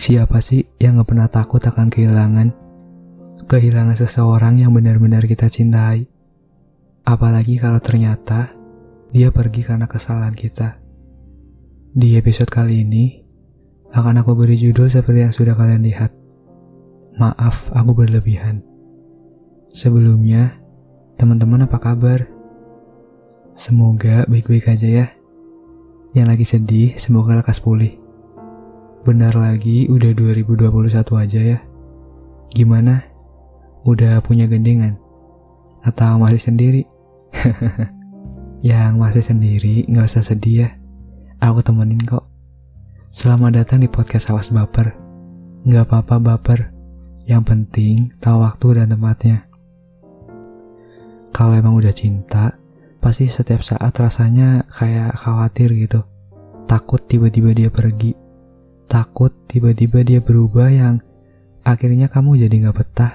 Siapa sih yang gak pernah takut akan kehilangan? Kehilangan seseorang yang benar-benar kita cintai. Apalagi kalau ternyata dia pergi karena kesalahan kita. Di episode kali ini, akan aku beri judul seperti yang sudah kalian lihat. Maaf, aku berlebihan. Sebelumnya, teman-teman apa kabar? Semoga baik-baik aja ya. Yang lagi sedih, semoga lekas pulih. Bentar lagi udah 2021 aja ya. Gimana? Udah punya gendengan? Atau masih sendiri? Yang masih sendiri nggak usah sedih ya. Aku temenin kok. Selamat datang di podcast Awas Baper. Nggak apa-apa baper. Yang penting tahu waktu dan tempatnya. Kalau emang udah cinta, pasti setiap saat rasanya kayak khawatir gitu. Takut tiba-tiba dia pergi Takut tiba-tiba dia berubah yang akhirnya kamu jadi gak betah.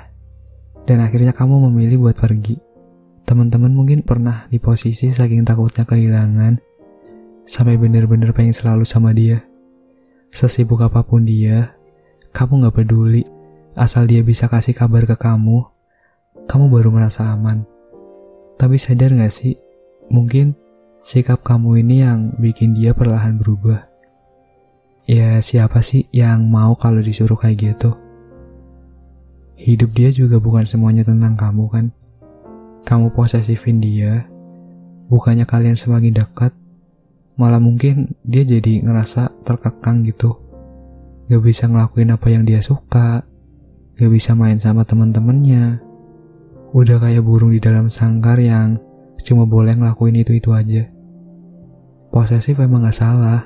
Dan akhirnya kamu memilih buat pergi. Teman-teman mungkin pernah di posisi saking takutnya kehilangan, sampai bener-bener pengen selalu sama dia. Sesibuk apa pun dia, kamu gak peduli. Asal dia bisa kasih kabar ke kamu, kamu baru merasa aman. Tapi sadar gak sih, mungkin sikap kamu ini yang bikin dia perlahan berubah. Ya siapa sih yang mau kalau disuruh kayak gitu? Hidup dia juga bukan semuanya tentang kamu kan? Kamu posesifin dia, bukannya kalian semakin dekat, malah mungkin dia jadi ngerasa terkekang gitu. Gak bisa ngelakuin apa yang dia suka, gak bisa main sama temen-temennya. Udah kayak burung di dalam sangkar yang cuma boleh ngelakuin itu-itu aja. Posesif emang gak salah,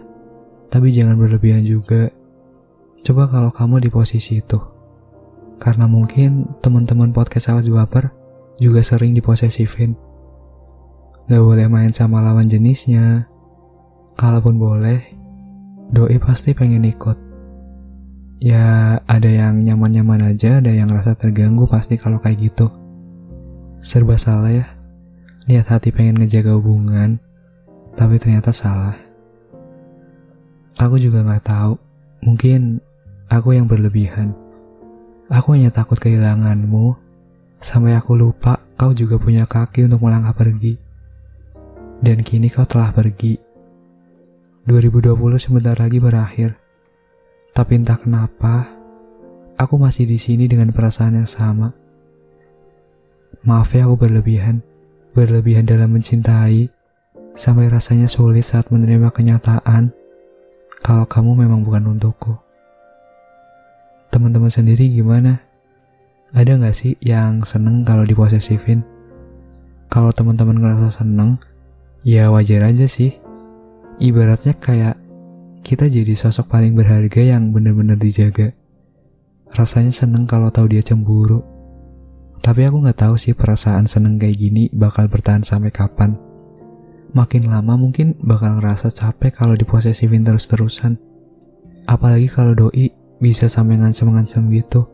tapi jangan berlebihan juga. Coba kalau kamu di posisi itu. Karena mungkin teman-teman podcast sahabat baper juga sering diposesifin. Gak boleh main sama lawan jenisnya. Kalaupun boleh, doi pasti pengen ikut. Ya ada yang nyaman-nyaman aja, ada yang rasa terganggu pasti kalau kayak gitu. Serba salah ya. Lihat hati pengen ngejaga hubungan, tapi ternyata salah. Aku juga gak tahu. Mungkin aku yang berlebihan. Aku hanya takut kehilanganmu, sampai aku lupa kau juga punya kaki untuk melangkah pergi. Dan kini kau telah pergi. 2020 sebentar lagi berakhir. Tapi entah kenapa, aku masih di sini dengan perasaan yang sama. Maaf ya aku berlebihan, berlebihan dalam mencintai, sampai rasanya sulit saat menerima kenyataan kalau kamu memang bukan untukku. Teman-teman sendiri gimana? Ada nggak sih yang seneng kalau diposesifin? Kalau teman-teman ngerasa seneng, ya wajar aja sih. Ibaratnya kayak kita jadi sosok paling berharga yang bener-bener dijaga. Rasanya seneng kalau tahu dia cemburu. Tapi aku nggak tahu sih perasaan seneng kayak gini bakal bertahan sampai kapan makin lama mungkin bakal ngerasa capek kalau diposesifin terus-terusan. Apalagi kalau doi bisa sampai ngancem-ngancem gitu.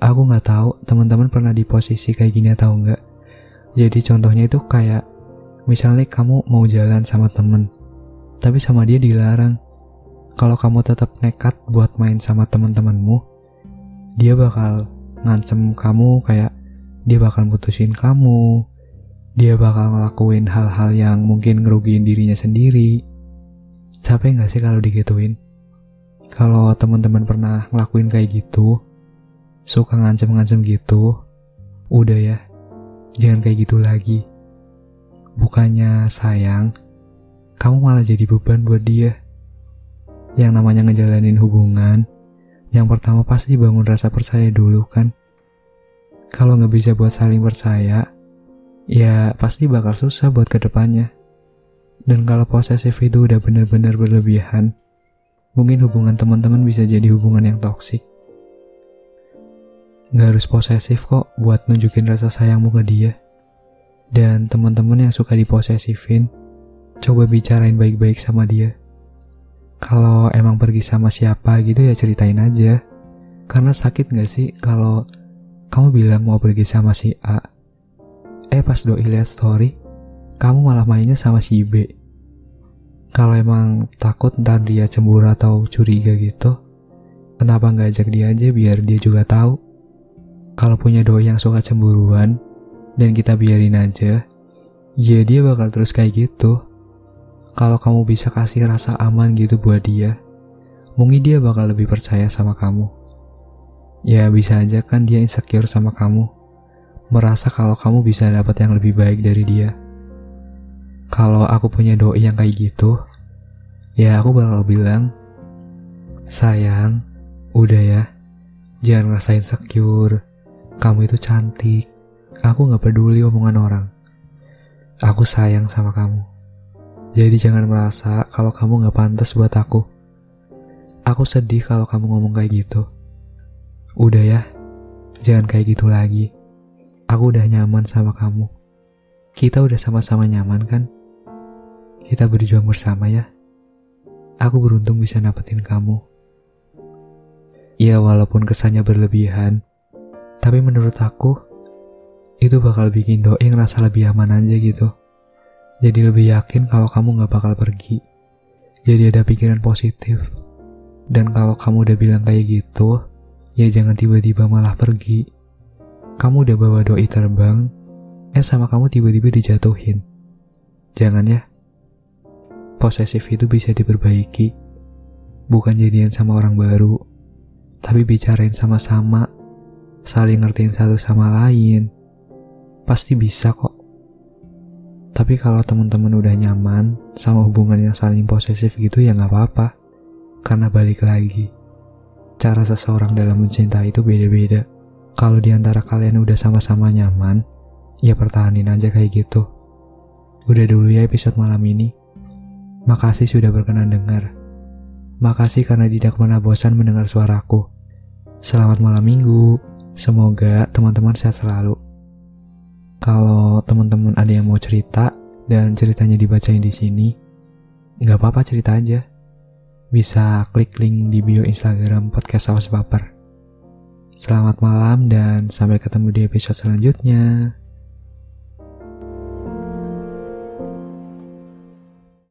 Aku nggak tahu teman-teman pernah di posisi kayak gini atau enggak. Jadi contohnya itu kayak misalnya kamu mau jalan sama temen, tapi sama dia dilarang. Kalau kamu tetap nekat buat main sama teman-temanmu, dia bakal ngancem kamu kayak dia bakal mutusin kamu, dia bakal ngelakuin hal-hal yang mungkin ngerugiin dirinya sendiri. Capek gak sih kalau digituin? Kalau teman-teman pernah ngelakuin kayak gitu, suka ngancem-ngancem gitu, udah ya, jangan kayak gitu lagi. Bukannya sayang, kamu malah jadi beban buat dia. Yang namanya ngejalanin hubungan, yang pertama pasti bangun rasa percaya dulu kan. Kalau nggak bisa buat saling percaya, ya pasti bakal susah buat ke depannya. Dan kalau posesif itu udah bener-bener berlebihan, mungkin hubungan teman-teman bisa jadi hubungan yang toksik. Gak harus posesif kok buat nunjukin rasa sayangmu ke dia. Dan teman-teman yang suka diposesifin, coba bicarain baik-baik sama dia. Kalau emang pergi sama siapa gitu ya ceritain aja. Karena sakit gak sih kalau kamu bilang mau pergi sama si A, Eh pas doi lihat story, kamu malah mainnya sama si B. Kalau emang takut ntar dia cemburu atau curiga gitu, Kenapa nggak ajak dia aja biar dia juga tahu? Kalau punya doi yang suka cemburuan, dan kita biarin aja, ya dia bakal terus kayak gitu. Kalau kamu bisa kasih rasa aman gitu buat dia, mungkin dia bakal lebih percaya sama kamu. Ya bisa aja kan dia insecure sama kamu, merasa kalau kamu bisa dapat yang lebih baik dari dia. Kalau aku punya doi yang kayak gitu, ya aku bakal bilang, sayang, udah ya, jangan ngerasain insecure, kamu itu cantik. Aku gak peduli omongan orang. Aku sayang sama kamu. Jadi jangan merasa kalau kamu gak pantas buat aku. Aku sedih kalau kamu ngomong kayak gitu. Udah ya, jangan kayak gitu lagi. Aku udah nyaman sama kamu. Kita udah sama-sama nyaman kan? Kita berjuang bersama ya. Aku beruntung bisa dapetin kamu. Ya walaupun kesannya berlebihan, tapi menurut aku, itu bakal bikin doi ngerasa lebih aman aja gitu. Jadi lebih yakin kalau kamu gak bakal pergi. Jadi ada pikiran positif. Dan kalau kamu udah bilang kayak gitu, ya jangan tiba-tiba malah pergi. Kamu udah bawa doi terbang, eh sama kamu tiba-tiba dijatuhin. Jangan ya. Posesif itu bisa diperbaiki. Bukan jadian sama orang baru, tapi bicarain sama-sama saling ngertiin satu sama lain, pasti bisa kok. Tapi kalau teman-teman udah nyaman sama hubungan yang saling posesif gitu ya nggak apa-apa. Karena balik lagi, cara seseorang dalam mencintai itu beda-beda. Kalau di antara kalian udah sama-sama nyaman, ya pertahanin aja kayak gitu. Udah dulu ya episode malam ini. Makasih sudah berkenan dengar. Makasih karena tidak pernah bosan mendengar suaraku. Selamat malam minggu. Semoga teman-teman sehat selalu. Kalau teman-teman ada yang mau cerita dan ceritanya dibacain di sini, nggak apa-apa cerita aja. Bisa klik link di bio Instagram podcast Awas Baper. Selamat malam dan sampai ketemu di episode selanjutnya.